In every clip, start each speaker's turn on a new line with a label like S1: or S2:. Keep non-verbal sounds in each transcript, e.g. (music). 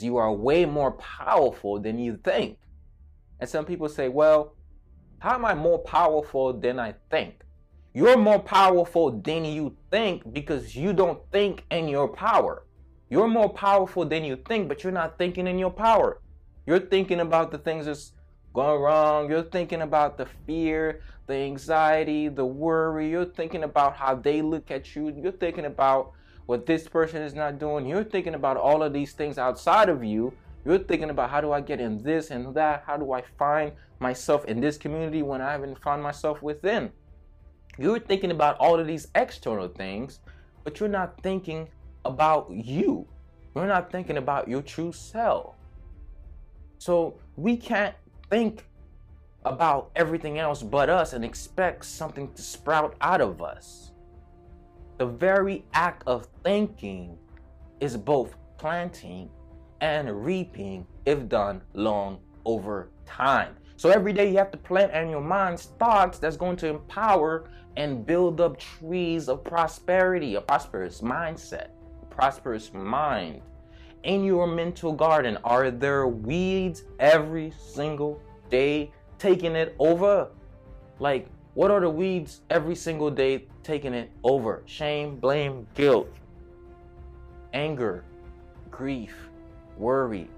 S1: You are way more powerful than you think. And some people say, well, how am I more powerful than I think? You're more powerful than you think because you don't think in your power. You're more powerful than you think, but you're not thinking in your power. You're thinking about the things that's going wrong. You're thinking about the fear, the anxiety, the worry. You're thinking about how they look at you. You're thinking about what this person is not doing. You're thinking about all of these things outside of you. You're thinking about how do I get in this and that? How do I find myself in this community when I haven't found myself within? You're thinking about all of these external things, but you're not thinking about you. You're not thinking about your true self. So we can't think about everything else but us and expect something to sprout out of us. The very act of thinking is both planting and reaping if done long over time. So every day you have to plant in your mind's thoughts that's going to empower and build up trees of prosperity, a prosperous mindset, a prosperous mind. In your mental garden, are there weeds every single day taking it over? Like, what are the weeds every single day taking it over? Shame, blame, guilt, anger, grief, worry,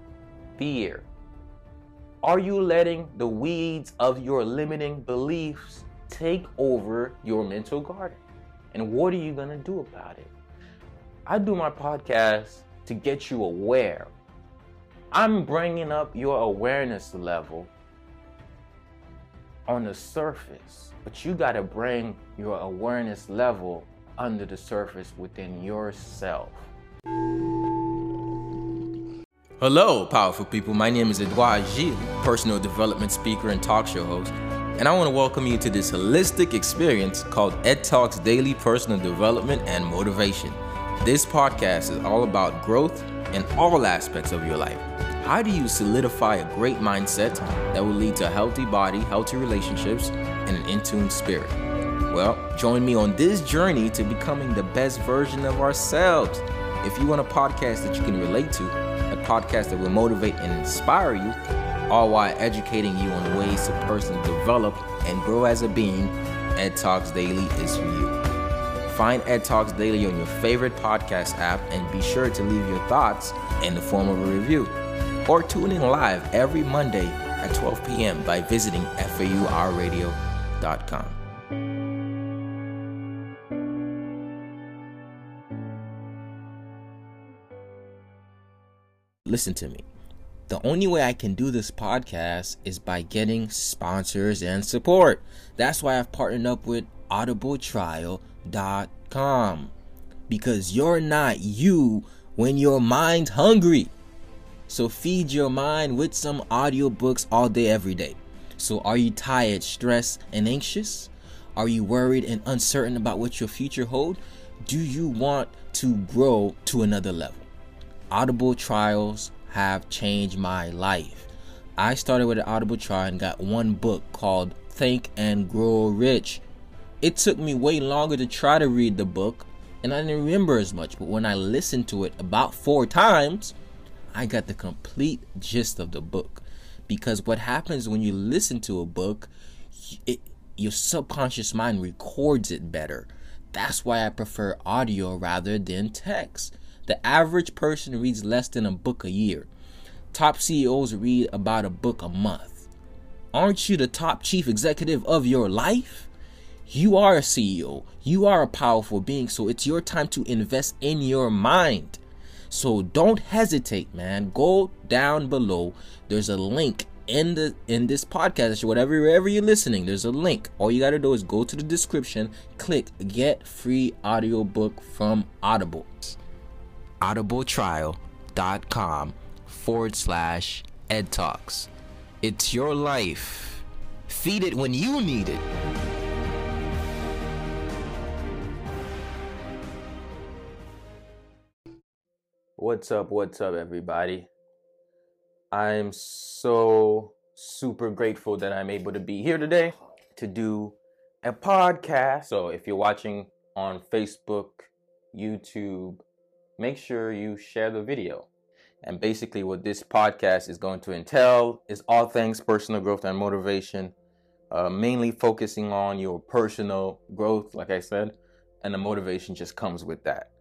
S1: fear. Are you letting the weeds of your limiting beliefs take over your mental garden? And what are you going to do about it? I do my podcast to get you aware. I'm bringing up your awareness level on the surface, but you got to bring your awareness level under the surface within yourself.
S2: Hello, powerful people. My name is Edouard Gilles, personal development speaker and talk show host, and I want to welcome you to this holistic experience called Ed Talks Daily Personal Development and Motivation. This podcast is all about growth in all aspects of your life. How do you solidify a great mindset that will lead to a healthy body, healthy relationships, and an in tune spirit? Well, join me on this journey to becoming the best version of ourselves. If you want a podcast that you can relate to, a podcast that will motivate and inspire you, all while educating you on ways to personally develop and grow as a being, Ed Talks Daily is for you. Find Ed Talks Daily on your favorite podcast app and be sure to leave your thoughts in the form of a review or tune in live every Monday at 12 p.m. by visiting faurradio.com. Listen to me. The only way I can do this podcast is by getting sponsors and support. That's why I've partnered up with audibletrial.com because you're not you when your mind's hungry. So feed your mind with some audiobooks all day, every day. So are you tired, stressed, and anxious? Are you worried and uncertain about what your future holds? Do you want to grow to another level? Audible trials have changed my life. I started with an Audible trial and got one book called Think and Grow Rich. It took me way longer to try to read the book, and I didn't remember as much, but when I listened to it about four times, I got the complete gist of the book. Because what happens when you listen to a book, it, your subconscious mind records it better. That's why I prefer audio rather than text. The average person reads less than a book a year. Top CEOs read about a book a month. Aren't you the top chief executive of your life? You are a CEO. You are a powerful being, so it's your time to invest in your mind. So don't hesitate, man. Go down below. There's a link in the in this podcast, whatever wherever you're listening, there's a link. All you gotta do is go to the description, click get free audiobook from Audible. Audibletrial.com forward slash ed talks. It's your life. Feed it when you need it.
S1: What's up? What's up, everybody? I'm so super grateful that I'm able to be here today to do a podcast. So, if you're watching on Facebook, YouTube, make sure you share the video. And basically, what this podcast is going to entail is all things personal growth and motivation, uh, mainly focusing on your personal growth, like I said, and the motivation just comes with that.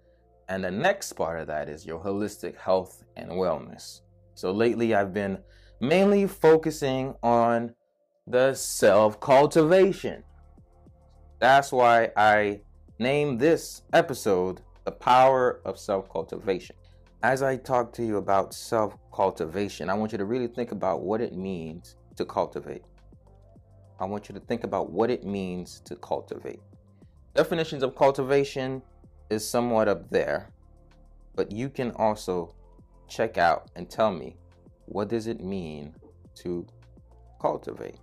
S1: And the next part of that is your holistic health and wellness. So lately, I've been mainly focusing on the self cultivation. That's why I named this episode The Power of Self Cultivation. As I talk to you about self cultivation, I want you to really think about what it means to cultivate. I want you to think about what it means to cultivate. Definitions of cultivation is somewhat up there, but you can also check out and tell me what does it mean to cultivate.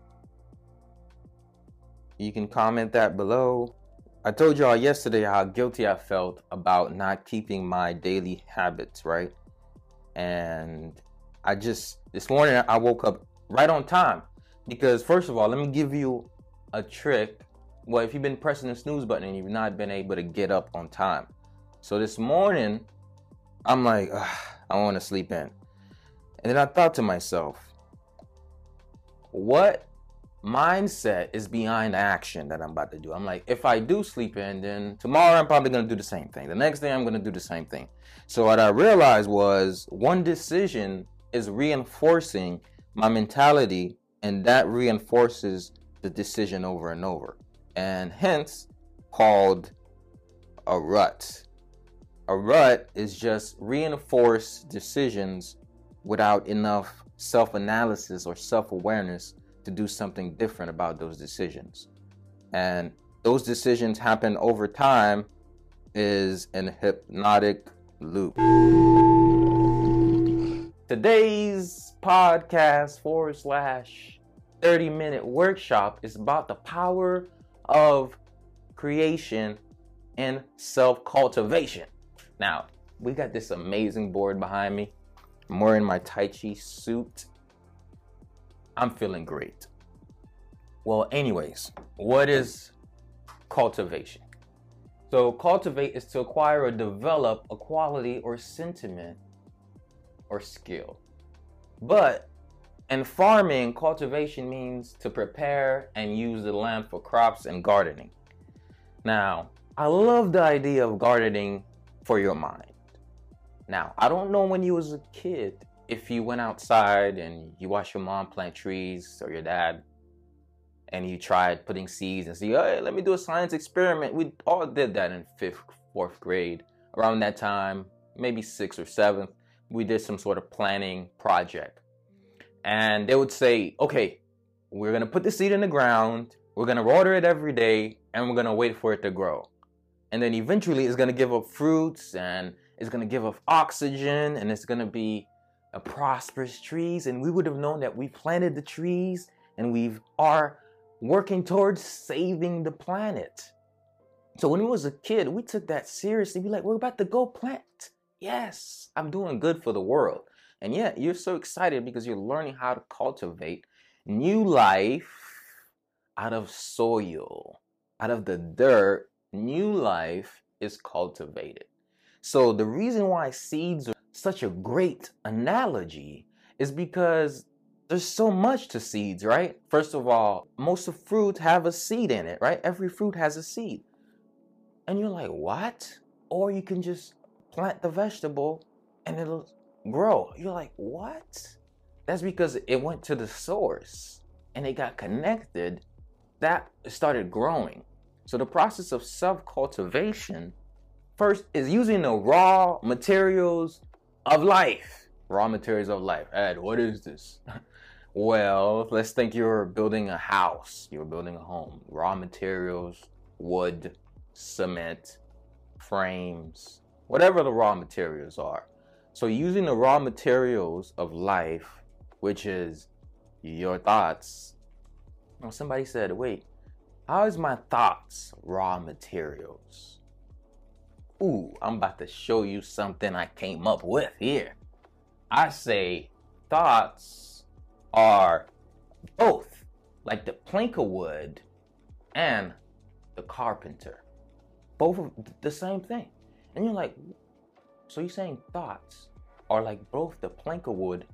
S1: You can comment that below. I told y'all yesterday how guilty I felt about not keeping my daily habits, right? And I just this morning I woke up right on time because first of all, let me give you a trick. Well, if you've been pressing the snooze button and you've not been able to get up on time. So this morning, I'm like, I want to sleep in. And then I thought to myself, what mindset is behind action that I'm about to do? I'm like, if I do sleep in, then tomorrow I'm probably going to do the same thing. The next day I'm going to do the same thing. So what I realized was one decision is reinforcing my mentality, and that reinforces the decision over and over. And hence, called a rut. A rut is just reinforced decisions without enough self analysis or self awareness to do something different about those decisions. And those decisions happen over time is an hypnotic loop. Today's podcast forward slash 30 minute workshop is about the power of creation and self cultivation. Now, we got this amazing board behind me. I'm wearing my Tai Chi suit. I'm feeling great. Well, anyways, what is cultivation? So, cultivate is to acquire or develop a quality or sentiment or skill. But in farming, cultivation means to prepare and use the land for crops and gardening. Now, I love the idea of gardening for your mind. Now, I don't know when you was a kid if you went outside and you watched your mom plant trees or your dad and you tried putting seeds and see, hey, let me do a science experiment. We all did that in fifth, fourth grade. Around that time, maybe sixth or seventh, we did some sort of planning project. And they would say, okay, we're gonna put the seed in the ground, we're gonna water it every day, and we're gonna wait for it to grow. And then eventually it's gonna give up fruits and it's to give up oxygen and it's to be a prosperous trees. And we would have known that we planted the trees and we are working towards saving the planet. So when we was a kid we took that seriously. We like we're about to go plant. Yes i'm doing good for the world and yet you're so excited because you're learning how to cultivate new life out of soil out of the dirt new life is cultivated so the reason why seeds are such a great analogy is because there's so much to seeds, right? First of all, most of fruit have a seed in it, right? Every fruit has a seed. And you're like, what? Or you can just plant the vegetable and it'll grow. You're like, what? That's because it went to the source and it got connected. That started growing. So the process of self cultivation First is using the raw materials of life. Raw materials of life. Ed, what is this? (laughs) well, let's think you're building a house. You're building a home. Raw materials, wood, cement, frames, whatever the raw materials are. So using the raw materials of life, which is your thoughts. Well, somebody said, wait, how is my thoughts raw materials? Ooh, I'm about to show you something I came up with here. I say thoughts are both like the plank of wood and the carpenter. Both of the same thing. And you're like, so you're saying thoughts are like both the plank of wood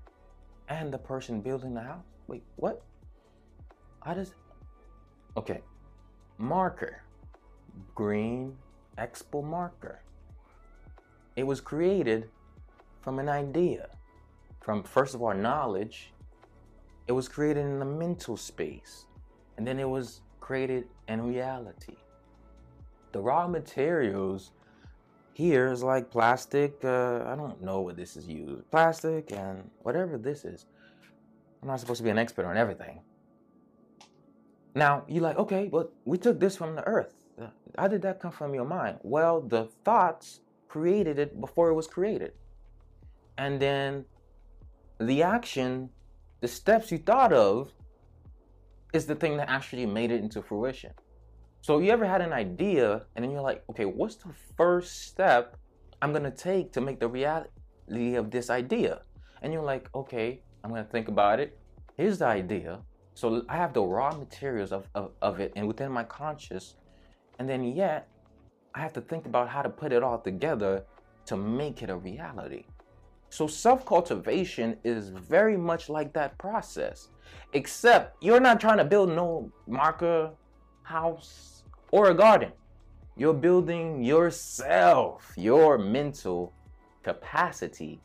S1: and the person building the house. Wait, what? How does. Okay. Marker. Green Expo marker. It was created from an idea, from first of all, knowledge. It was created in the mental space, and then it was created in reality. The raw materials here is like plastic. Uh, I don't know what this is used. Plastic and whatever this is. I'm not supposed to be an expert on everything. Now, you're like, okay, but we took this from the earth. How did that come from your mind? Well, the thoughts created it before it was created. And then the action, the steps you thought of, is the thing that actually made it into fruition. So you ever had an idea and then you're like, okay, what's the first step I'm gonna take to make the reality of this idea? And you're like, okay, I'm gonna think about it. Here's the idea. So I have the raw materials of, of, of it and within my conscious, and then yet I have to think about how to put it all together to make it a reality. So self cultivation is very much like that process, except you're not trying to build no marker house or a garden. You're building yourself, your mental capacity.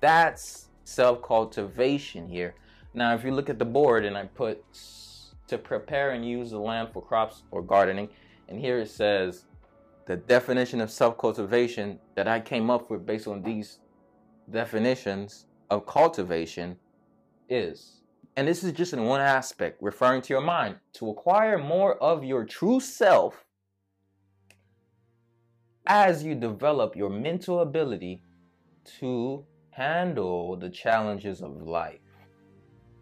S1: That's self cultivation here. Now, if you look at the board and I put to prepare and use the land for crops or gardening, and here it says the definition of self cultivation that I came up with based on these definitions of cultivation is and this is just in one aspect, referring to your mind, to acquire more of your true self as you develop your mental ability to handle the challenges of life.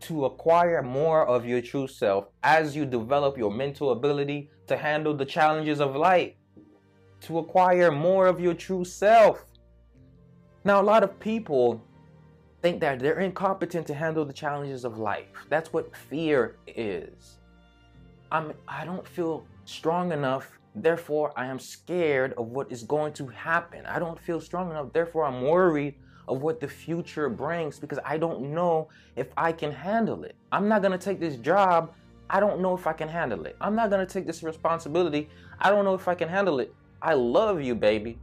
S1: To acquire more of your true self as you develop your mental ability to handle the challenges of life. To acquire more of your true self. Now, a lot of people think that they're incompetent to handle the challenges of life. That's what fear is. I'm I don't feel strong enough, therefore I am scared of what is going to happen. I don't feel strong enough, therefore I'm worried of what the future brings because I don't know if I can handle it. I'm not going to take this job. I don't know if I can handle it. I'm not going to take this responsibility. I don't know if I can handle it. I love you, baby,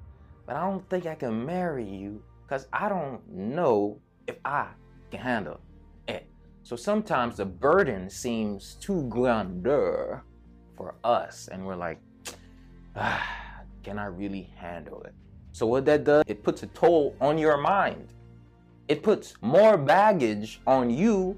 S1: but I don't think I can marry you because I don't know if I can handle it. So sometimes the burden seems too grandeur for us, and we're like, ah, (sighs) can I really handle it? So what that does, it puts a toll on your mind. It puts more baggage on you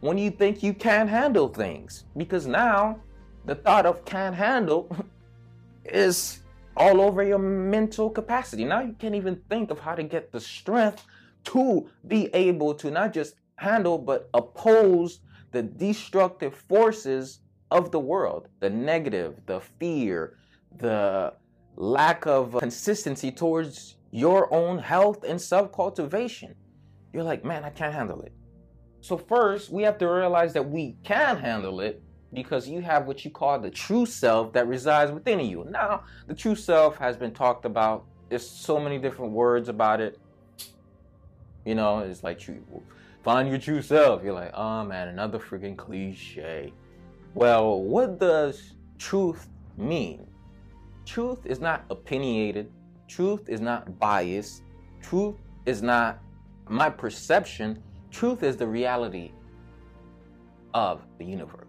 S1: when you think you can't handle things. Because now the thought of can't handle (laughs) is all over your mental capacity. Now you can't even think of how to get the strength to be able to not just handle but oppose the destructive forces of the world the negative, the fear, the lack of consistency towards your own health and self cultivation. You're like, man, I can't handle it. So, first, we have to realize that we can handle it because you have what you call the true self that resides within you. Now, the true self has been talked about. There's so many different words about it. You know, it's like you find your true self. You're like, oh man, another freaking cliche. Well, what does truth mean? Truth is not opinionated. Truth is not biased. Truth is not my perception. Truth is the reality of the universe.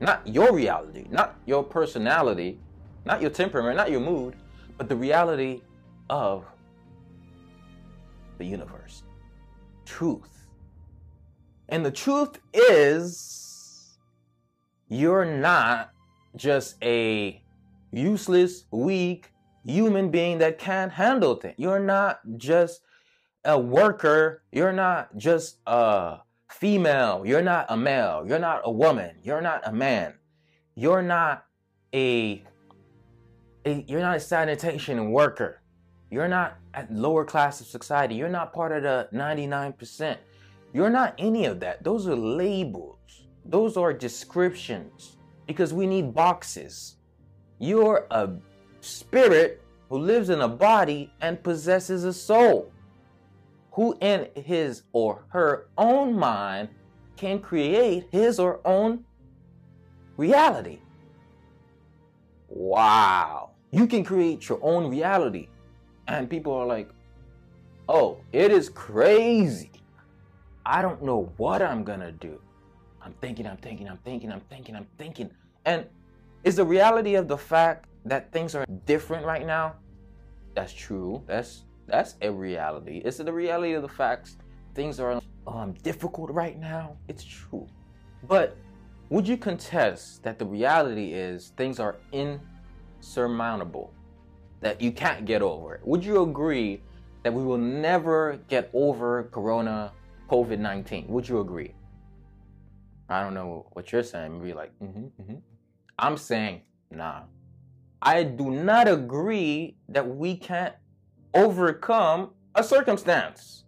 S1: Not your reality, not your personality, not your temperament, not your mood, but the reality of the universe. Truth. And the truth is, you're not just a useless, weak human being that can't handle things. You're not just a worker. You're not just a female. You're not a male. You're not a woman. You're not a man. You're not a, a you're not a sanitation worker. You're not at lower class of society. You're not part of the 99%. You're not any of that. Those are labels. Those are descriptions because we need boxes. You're a spirit who lives in a body and possesses a soul. who in his or her own mind can create his or own reality. Wow. You can create your own reality. And people are like, oh, it is crazy. I don't know what I'm to do. I'm thinking, I'm thinking, I'm thinking, I'm thinking, I'm thinking. And is the reality of the fact that things are different right now? That's true. That's that's a reality. Is it the reality of the facts things are um, difficult right now? It's true. But would you contest that the reality is things are insurmountable? That you can't get over it? Would you agree that we will never get over Corona COVID 19? Would you agree? I don't know what you're saying. Maybe like, mm-hmm, mm-hmm. I'm saying, nah. I do not agree that we can't overcome a circumstance.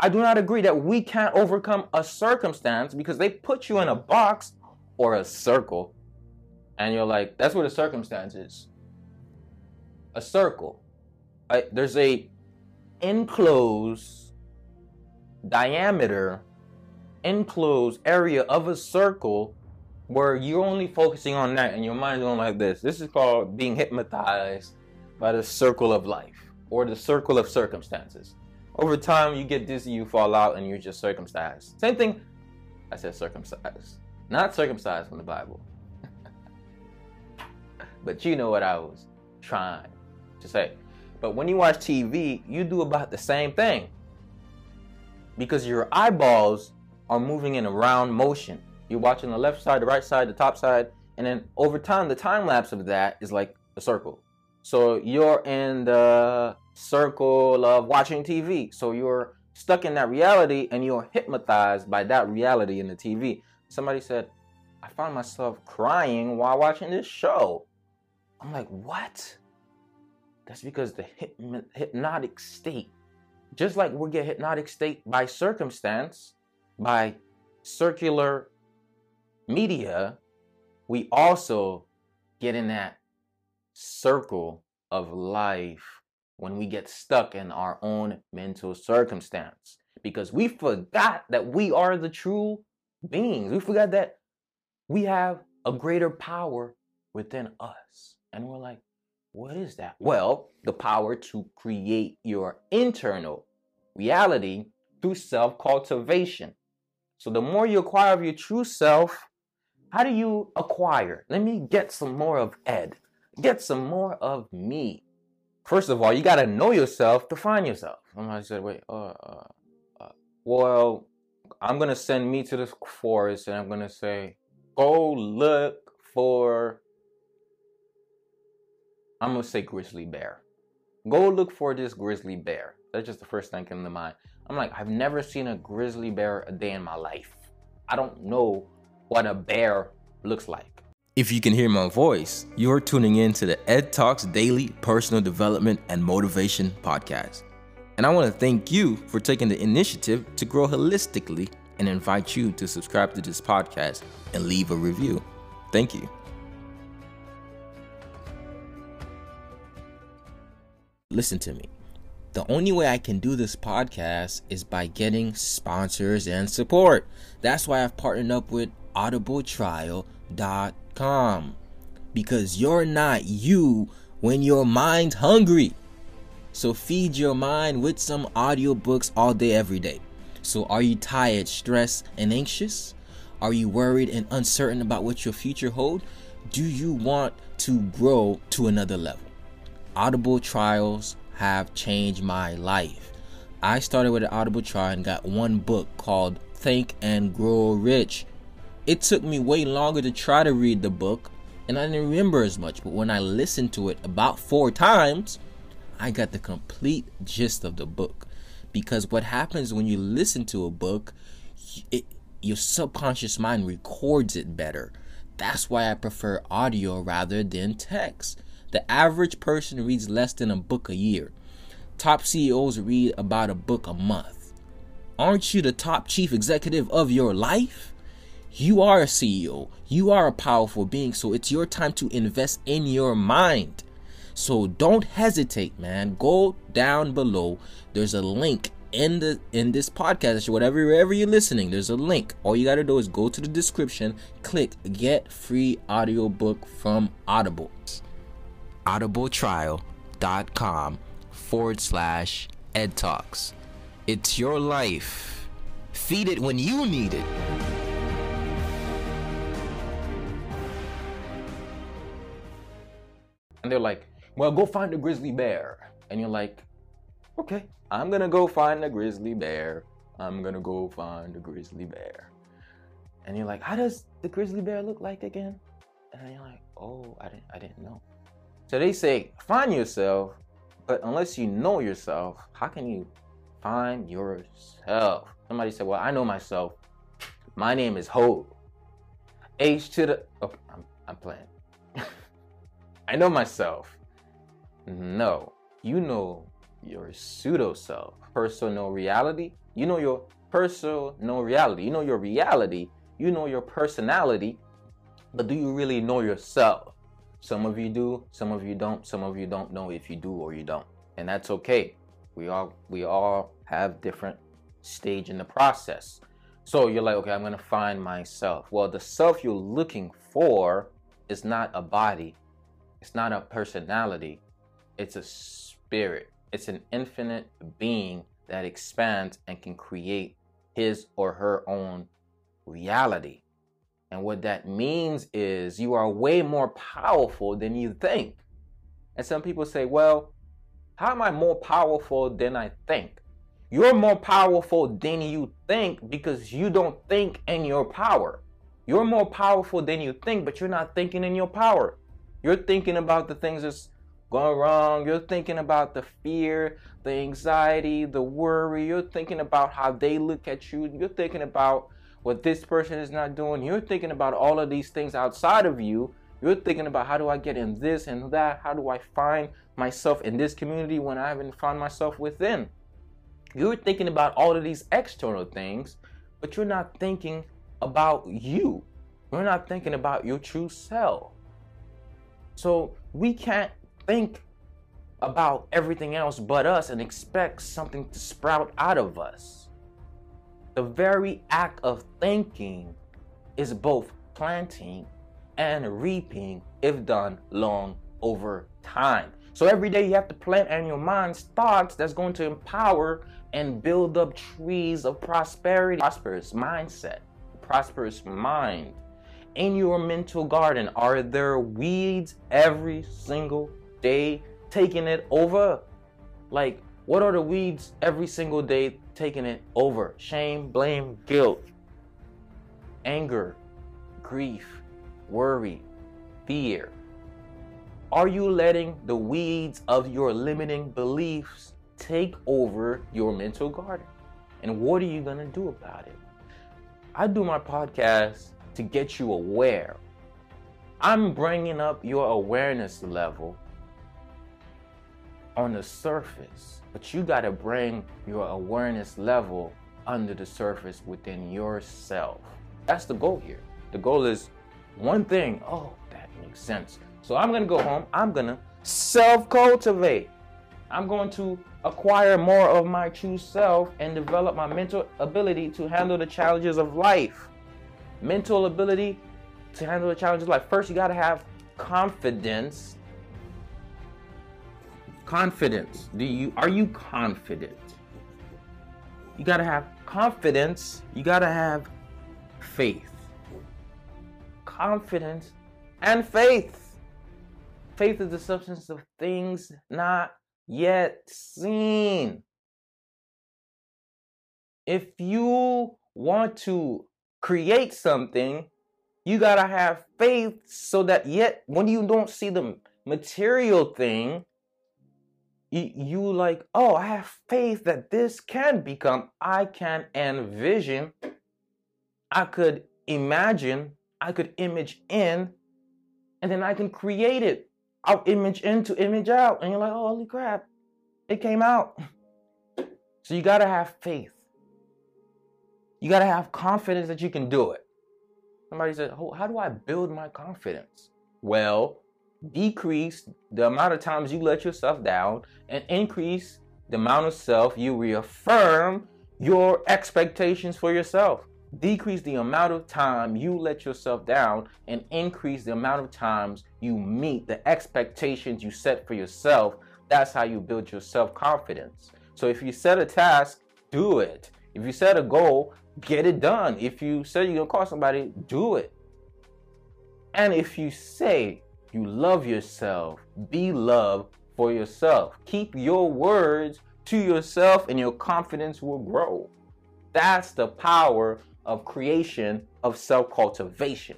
S1: I do not agree that we can't overcome a circumstance because they put you in a box or a circle and you're like, that's what a circumstance is. A circle. There's a enclosed diameter, enclosed area of a circle where you're only focusing on that and your mind's going like this. This is called being hypnotized by the circle of life or the circle of circumstances. Over time, you get dizzy, you fall out, and you're just circumcised. Same thing. I said circumcised, not circumcised from the Bible. (laughs) but you know what I was trying to say. But when you watch TV, you do about the same thing because your eyeballs are moving in a round motion. You're watching the left side, the right side, the top side, and then over time, the time lapse of that is like a circle. So you're in the circle of watching TV. So you're stuck in that reality and you're hypnotized by that reality in the TV. Somebody said, I found myself crying while watching this show. I'm like, what? That's because the hypnotic state, just like we get hypnotic state by circumstance, by circular media, we also get in that circle of life when we get stuck in our own mental circumstance because we forgot that we are the true beings. We forgot that we have a greater power within us. And we're like, what is that? Well, the power to create your internal reality through self cultivation. So, the more you acquire of your true self, how do you acquire? Let me get some more of Ed, get some more of me. First of all, you got to know yourself to find yourself. Somebody said, wait, uh, uh, uh, well, I'm going to send me to the forest and I'm going to say, go look for, I'm to say grizzly bear. Go look for this grizzly bear. That's just the first thing came to mind. I'm like, I've never seen a grizzly bear a day in my life. I don't know what a bear looks like.
S2: If you can hear my voice, you're tuning in to the Ed Talks Daily Personal Development and Motivation Podcast. And I want to thank you for taking the initiative to grow holistically and invite you to subscribe to this podcast and leave a review. Thank you. Listen to me. The only way I can do this podcast is by getting sponsors and support. That's why I've partnered up with audibletrial.com because you're not you when your mind's hungry. So feed your mind with some audiobooks all day, every day. So are you tired, stressed, and anxious? Are you worried and uncertain about what your future holds? Do you want to grow to another level? Audible trials have changed my life. I started with an Audible trial and got one book called Think and Grow Rich. It took me way longer to try to read the book, and I didn't remember as much, but when I listened to it about four times, I got the complete gist of the book. Because what happens when you listen to a book, it, your subconscious mind records it better. That's why I prefer audio rather than text. The average person reads less than a book a year. Top CEOs read about a book a month. Aren't you the top chief executive of your life? You are a CEO. You are a powerful being. So it's your time to invest in your mind. So don't hesitate, man. Go down below. There's a link in the in this podcast, or whatever wherever you're listening, there's a link. All you gotta do is go to the description, click get free audiobook from Audible. Audibletrial.com forward slash ed talks. It's your life. Feed it when you need it.
S1: And they're like, well, go find a grizzly bear. And you're like, okay, I'm gonna go find a grizzly bear. I'm gonna go find a grizzly bear. And you're like, how does the grizzly bear look like again? And you're like, oh, I didn't, I didn't know. So they say, find yourself, but unless you know yourself, how can you find yourself? Somebody said, well, I know myself. My name is Ho. H to the, oh, I'm, I'm playing. (laughs) I know myself. No, you know your pseudo self, personal reality. You know your personal no reality. You know your reality. You know your personality. But do you really know yourself? Some of you do, some of you don't. Some of you don't know if you do or you don't. And that's okay. We all we all have different stage in the process. So you're like, okay, I'm gonna find myself. Well, the self you're looking for is not a body, it's not a personality, it's a spirit. It's an infinite being that expands and can create his or her own reality. And what that means is you are way more powerful than you think. And some people say, well, how am I more powerful than I think? You're more powerful than you think because you don't think in your power. You're more powerful than you think, but you're not thinking in your power. You're thinking about the things that's going wrong. You're thinking about the fear, the anxiety, the worry. You're thinking about how they look at you. You're thinking about what this person is not doing. You're thinking about all of these things outside of you. You're thinking about how do I get in this and that? How do I find myself in this community when I haven't found myself within? You're thinking about all of these external things, but you're not thinking about you. You're not thinking about your true self. So we can't think about everything else but us and expect something to sprout out of us. The very act of thinking is both planting and reaping if done long over time. So every day you have to plant in your mind thoughts that's going to empower and build up trees of prosperity, prosperous mindset, prosperous mind. In your mental garden, are there weeds every single day taking it over. Like, what are the weeds every single day taking it over? Shame, blame, guilt, anger, grief, worry, fear. Are you letting the weeds of your limiting beliefs take over your mental garden? And what are you going to do about it? I do my podcast to get you aware. I'm bringing up your awareness level on the surface, but you got to bring your awareness level under the surface within yourself. That's the goal here. The goal is one thing. Oh, that makes sense. So I'm going to go home. I'm going to self cultivate. I'm going to acquire more of my true self and develop my mental ability to handle the challenges of life. Mental ability to handle the challenges of life. First, you got to have confidence confidence. Do you are you confident? You got to have confidence. You got to have faith. Confidence and faith. Faith is the substance of things not yet seen. If you want to create something you got to have faith so that yet when you don't see the material thing you, like, oh, I have faith that this can become, I can envision, I could imagine, I could image in, and then I can create it. I'll image in to image out. And you're like, oh, holy crap, it came out. (laughs) So you got to have faith. You got to have confidence that you can do it. Somebody said, how do I build my confidence? Well, decrease the amount of times you let yourself down and increase the amount of self you reaffirm your expectations for yourself. Decrease the amount of time you let yourself down and increase the amount of times you meet the expectations you set for yourself. That's how you build your self confidence. So if you set a task, do it. If you set a goal, get it done. If you say you're gonna call somebody, do it. And if you say you love yourself, be love for yourself. Keep your words to yourself and your confidence will grow. That's the power of creation of self cultivation.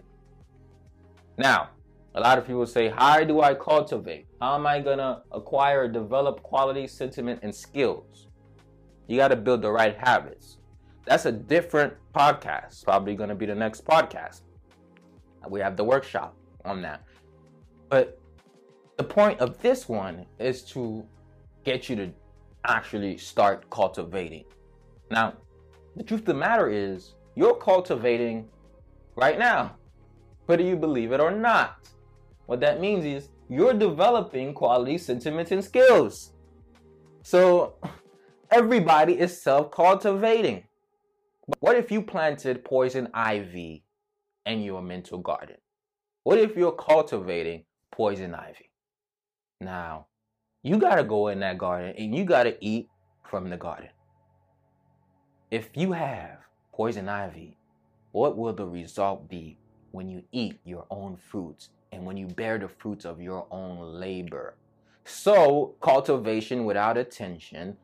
S1: Now, a lot of people say, How do I cultivate? How am I going to acquire, develop quality, sentiment, and skills? You got to build the right habits. That's a different podcast. Probably going to be the next podcast. We have the workshop on that. But the point of this one is to get you to actually start cultivating. Now, the truth of the matter is, you're cultivating right now, whether you believe it or not. What that means is you're developing quality, sentiments, and skills. So everybody is self cultivating. What if you planted poison ivy in your mental garden? What if you're cultivating poison ivy? Now, you got to go in that garden and you got to eat from the garden. If you have poison ivy, what will the result be when you eat your own fruits and when you bear the fruits of your own labor? So, cultivation without attention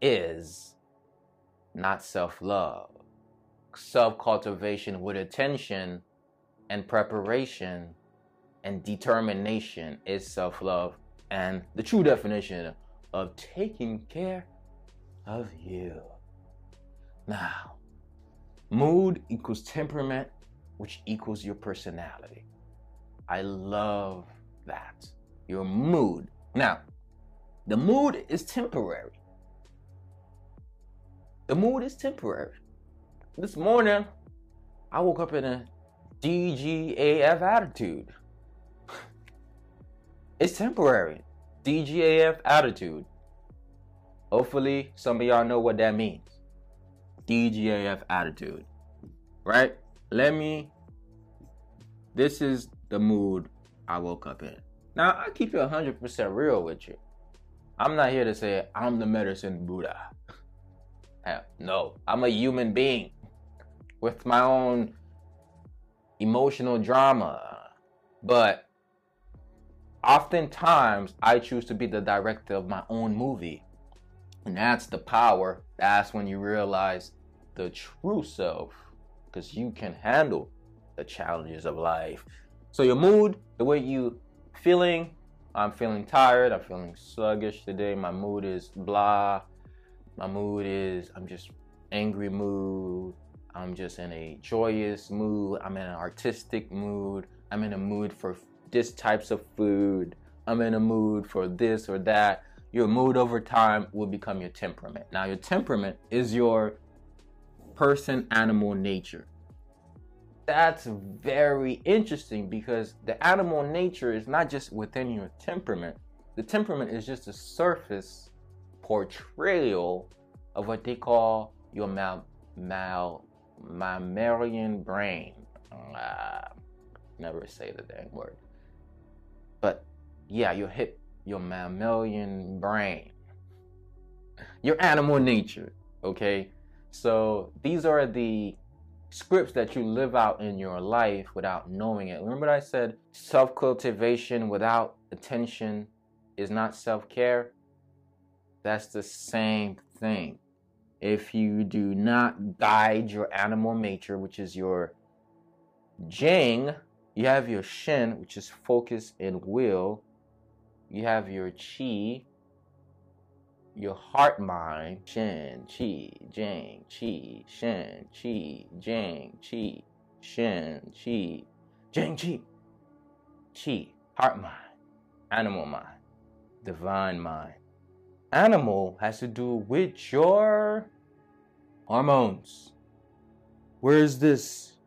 S1: is not self love. Self cultivation with attention and preparation and determination is self love and the true definition of taking care of you. Now, mood equals temperament, which equals your personality. I love that. Your mood. Now, the mood is temporary. The mood is temporary. This morning, I woke up in a DGAF attitude. It's temporary. DGAF attitude. Hopefully, some of y'all know what that means. DGAF attitude. Right? Let me. This is the mood I woke up in. Now, I keep it 100% real with you. I'm not here to say I'm the medicine Buddha. (laughs) no, I'm a human being with my own emotional drama. But oftentimes I choose to be the director of my own movie. And that's the power. That's when you realize the true self because you can handle the challenges of life. So your mood, the way you feeling, I'm feeling tired, I'm feeling sluggish today. My mood is blah. My mood is I'm just angry mood. I'm just in a joyous mood. I'm in an artistic mood. I'm in a mood for this types of food. I'm in a mood for this or that. Your mood over time will become your temperament. Now, your temperament is your person animal nature. That's very interesting because the animal nature is not just within your temperament. The temperament is just a surface portrayal of what they call your mal, mal mammalian brain. Uh, never say the dang word. But yeah, your hip, your mammalian brain, your animal nature. Okay, so these are the scripts that you live out in your life without knowing it. Remember, I said self cultivation without attention is not self care? That's the same thing. If you do not guide your animal nature, which is your Jing, you have your Shen, which is focus and will. You have your chi, your heart mind, Shen, chi, Jing, chi, Shen, chi, Jing, chi, Shen, chi, Jing, chi. Chi, heart mind, animal mind, divine mind. Animal has to do with your hormones. Where's this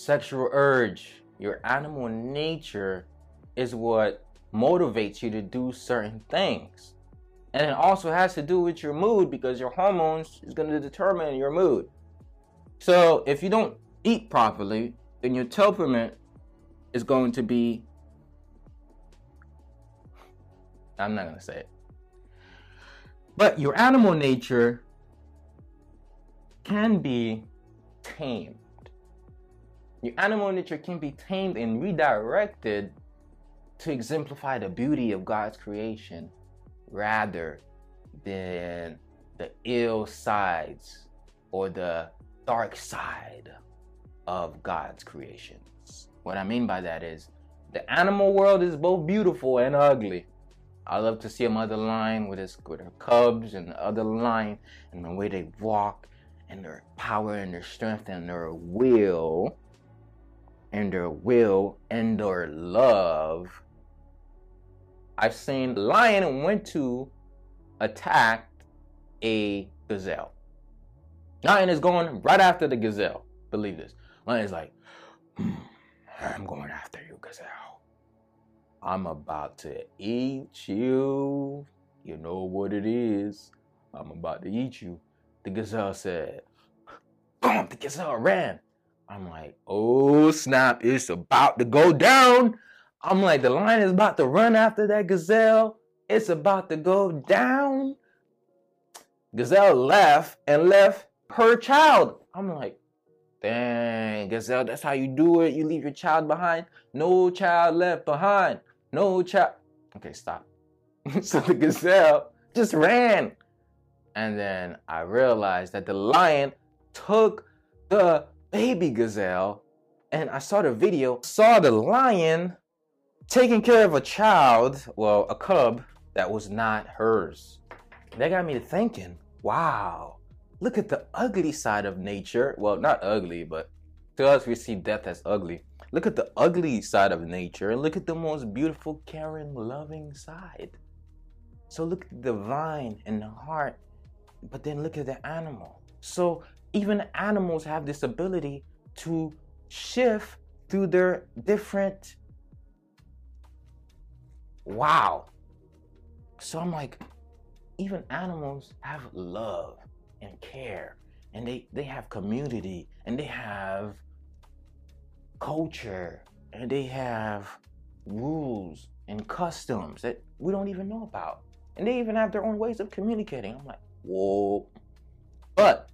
S1: sexual urge, your animal nature is what motivates you to do certain things. And it also has to do with your mood because your hormones is going to determine your mood. So if you don't eat properly, then your temperament is going to be. I'm not going to say it. But your animal nature can be tamed. Your animal nature can be tamed and redirected to exemplify the beauty of God's creation rather than the ill sides or the dark side of God's creations. What I mean by that is the animal world is both beautiful and ugly. I love to see a mother lion with, his, with her cubs and the other lion and the way they walk and their power and their strength and their will and their will and their love I've seen lion went to attack a gazelle. Lion is going right after the gazelle. Believe this. Lion is like, hmm, I'm going after you, gazelle. I'm about to eat you. You know what it is. I'm about to eat you. The gazelle said, Boom! The gazelle ran. I'm like, oh snap, it's about to go down. I'm like, the lion is about to run after that gazelle. It's about to go down. Gazelle left and left her child. I'm like, dang, Gazelle, that's how you do it. You leave your child behind. No child left behind. No child. Okay, stop. (laughs) so the gazelle just ran. And then I realized that the lion took the baby gazelle. And I saw the video, saw the lion taking care of a child, well, a cub that was not hers. That got me to thinking, wow, look at the ugly side of nature. Well, not ugly, but to us, we see death as ugly. Look at the ugly side of nature and look at the most beautiful, caring, loving side. So look at the vine and the heart, but then look at the animal. So even animals have this ability to shift through their different wow. So I'm like, even animals have love and care, and they, they have community, and they have culture, and they have rules and customs that we don't even know about. And they even have their own ways of communicating. I'm like, whoa. But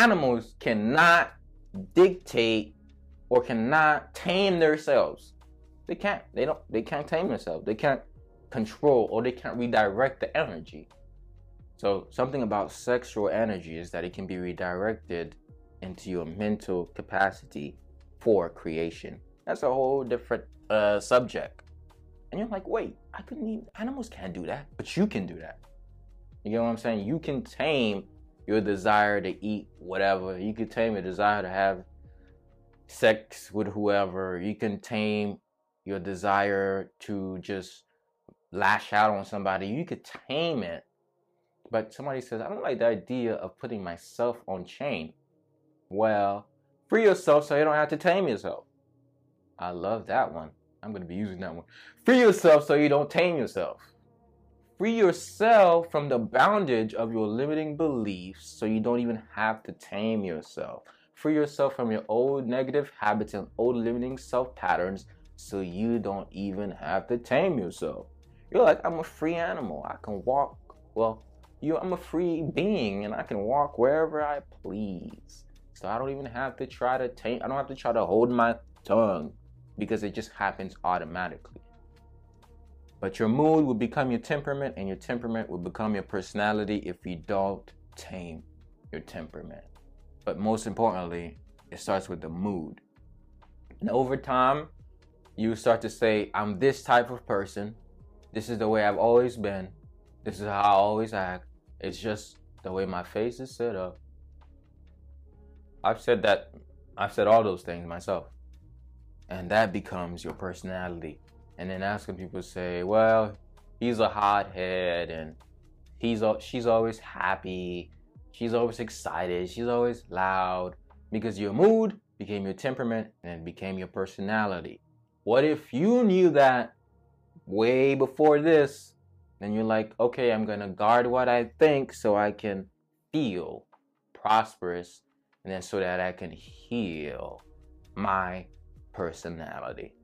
S1: animals cannot dictate or cannot tame themselves. They can't. They don't. They can't tame themselves. They can't control or they can't redirect the energy. So something about sexual energy is that it can be redirected into your mental capacity for creation. That's a whole different uh, subject. And you're like, wait, I couldn't even. Animals can't do that, but you can do that. You get what I'm saying? You can tame your desire to eat whatever. You can tame your desire to have sex with whoever. You can tame your desire to just lash out on somebody, you could tame it. But somebody says, I don't like the idea of putting myself on chain. Well, free yourself so you don't have to tame yourself. I love that one. I'm going to be using that one. Free yourself so you don't tame yourself. Free yourself from the bondage of your limiting beliefs so you don't even have to tame yourself. Free yourself from your old negative habits and old limiting self patterns so you don't even have to tame yourself. You're like, I'm a free animal. I can walk. Well, you, I'm a free being, and I can walk wherever I please. So I don't even have to try to tame. I don't have to try to hold my tongue because it just happens automatically. But your mood will become your temperament, and your temperament will become your personality if you don't tame your temperament. But most importantly, it starts with the mood. And over time, you start to say, I'm this type of person. This is the way I've always been. This is how I always act. It's just the way my face is set up. I've said that, I've said all those things myself. And that becomes your personality. And then asking people say, well, he's a hothead and he's she's always happy. She's always excited. She's always loud because your mood became your temperament and became your personality. What if you knew that way before this? Then you're like, okay, I'm to guard what I think so I can feel prosperous and then so that I can heal my personality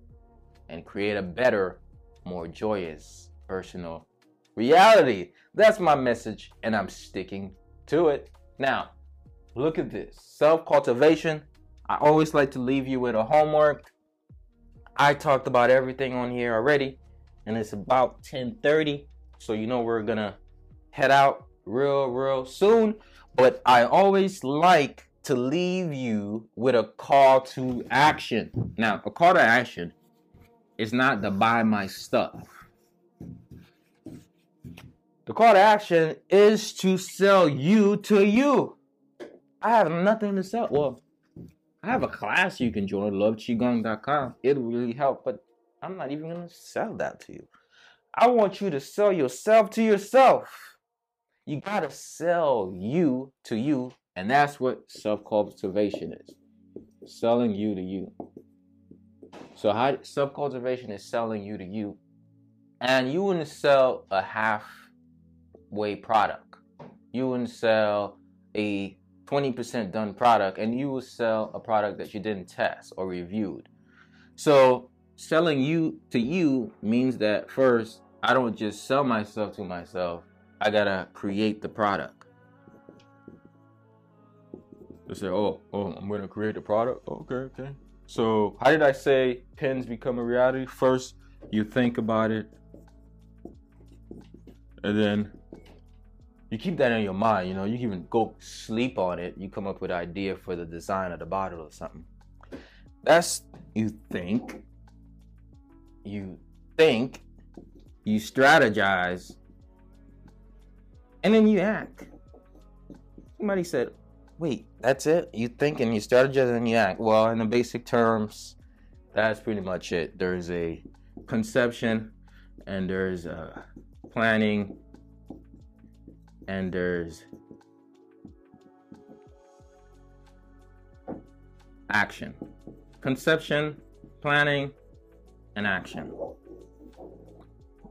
S1: and create a better, more joyous personal reality. That's my message, and I'm sticking to it. Now, look at this self cultivation. I always like to leave you with a homework. I talked about everything on here already, and it's about 10:30, so you know we're gonna head out real, real soon. But I always like to leave you with a call to action. Now, a call to action is not to buy my stuff. The call to action is to sell you to you. I have nothing to sell. Well, I have a class you can join, loveqigong.com. It'll really help, but I'm not even going to sell that to you. I want you to sell yourself to yourself. You got to sell you to you, and that's what self cultivation is selling you to you. So, how self cultivation is selling you to you, and you wouldn't sell a halfway product. You wouldn't sell a 20% done product, and you would sell a product that you didn't test or reviewed. So, selling you to you means that first, I don't just sell myself to myself, I gotta create the product. They say, oh, oh, I'm gonna create the product. Okay, okay. So, how did I say pins become a reality? First, you think about it, and then you keep that in your mind. You know, you even go sleep on it. You come up with an idea for the design of the bottle or something. That's you think. You think. You strategize. And then you act. Somebody said, wait, that's it? You think and you strategize and you act. Well, in the basic terms, that's pretty much it. There's a conception and there's a uh, planning and there's action. Conception, planning, and action.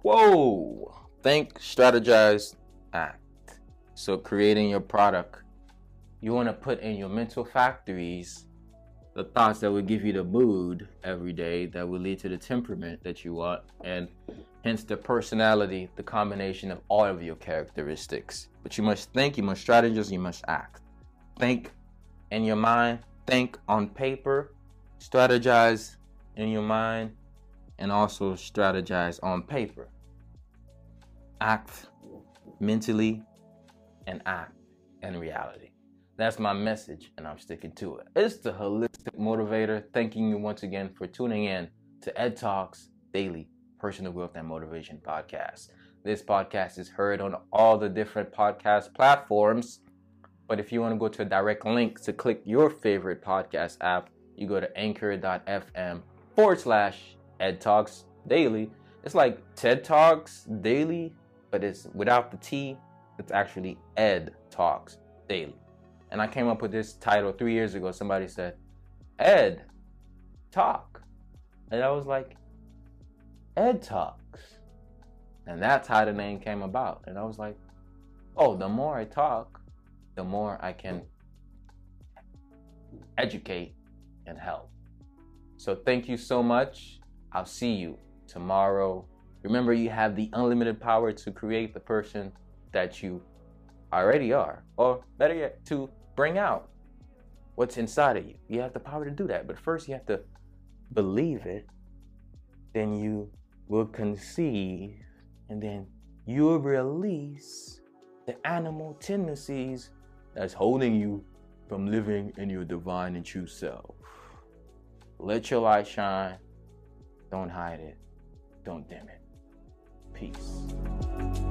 S1: Whoa! Think, strategize, act. So, creating your product, you want to put in your mental factories the thoughts that will give you the mood every day that will lead to the temperament that you want and hence the personality the combination of all of your characteristics. But you must think you must strategize you must act. Think in your mind think on paper strategize in your mind and also strategize on paper. Act mentally and act in reality that's my message, and I'm sticking to it. It's the Holistic Motivator, thanking you once again for tuning in to Ed Talks Daily Personal Growth and Motivation Podcast. This podcast is heard on all the different podcast platforms. But if you want to go to a direct link to click your favorite podcast app, you go to anchor.fm forward slash Ed Talks Daily. It's like TED Talks Daily, but it's without the T. It's actually Ed Talks Daily. And I came up with this title three years ago. Somebody said, Ed, talk. And I was like, Ed Talks. And that's how the name came about. And I was like, oh, the more I talk, the more I can educate and help. So thank you so much. I'll see you tomorrow. Remember, you have the unlimited power to create the person that you already are, or better yet, to bring out what's inside of you. You have the power to do that. But first, you have to believe it. Then you will conceive. And then you'll release the animal tendencies that's holding you from living in your divine and true self. Let your light shine. Don't hide it. Don't dim it. Peace.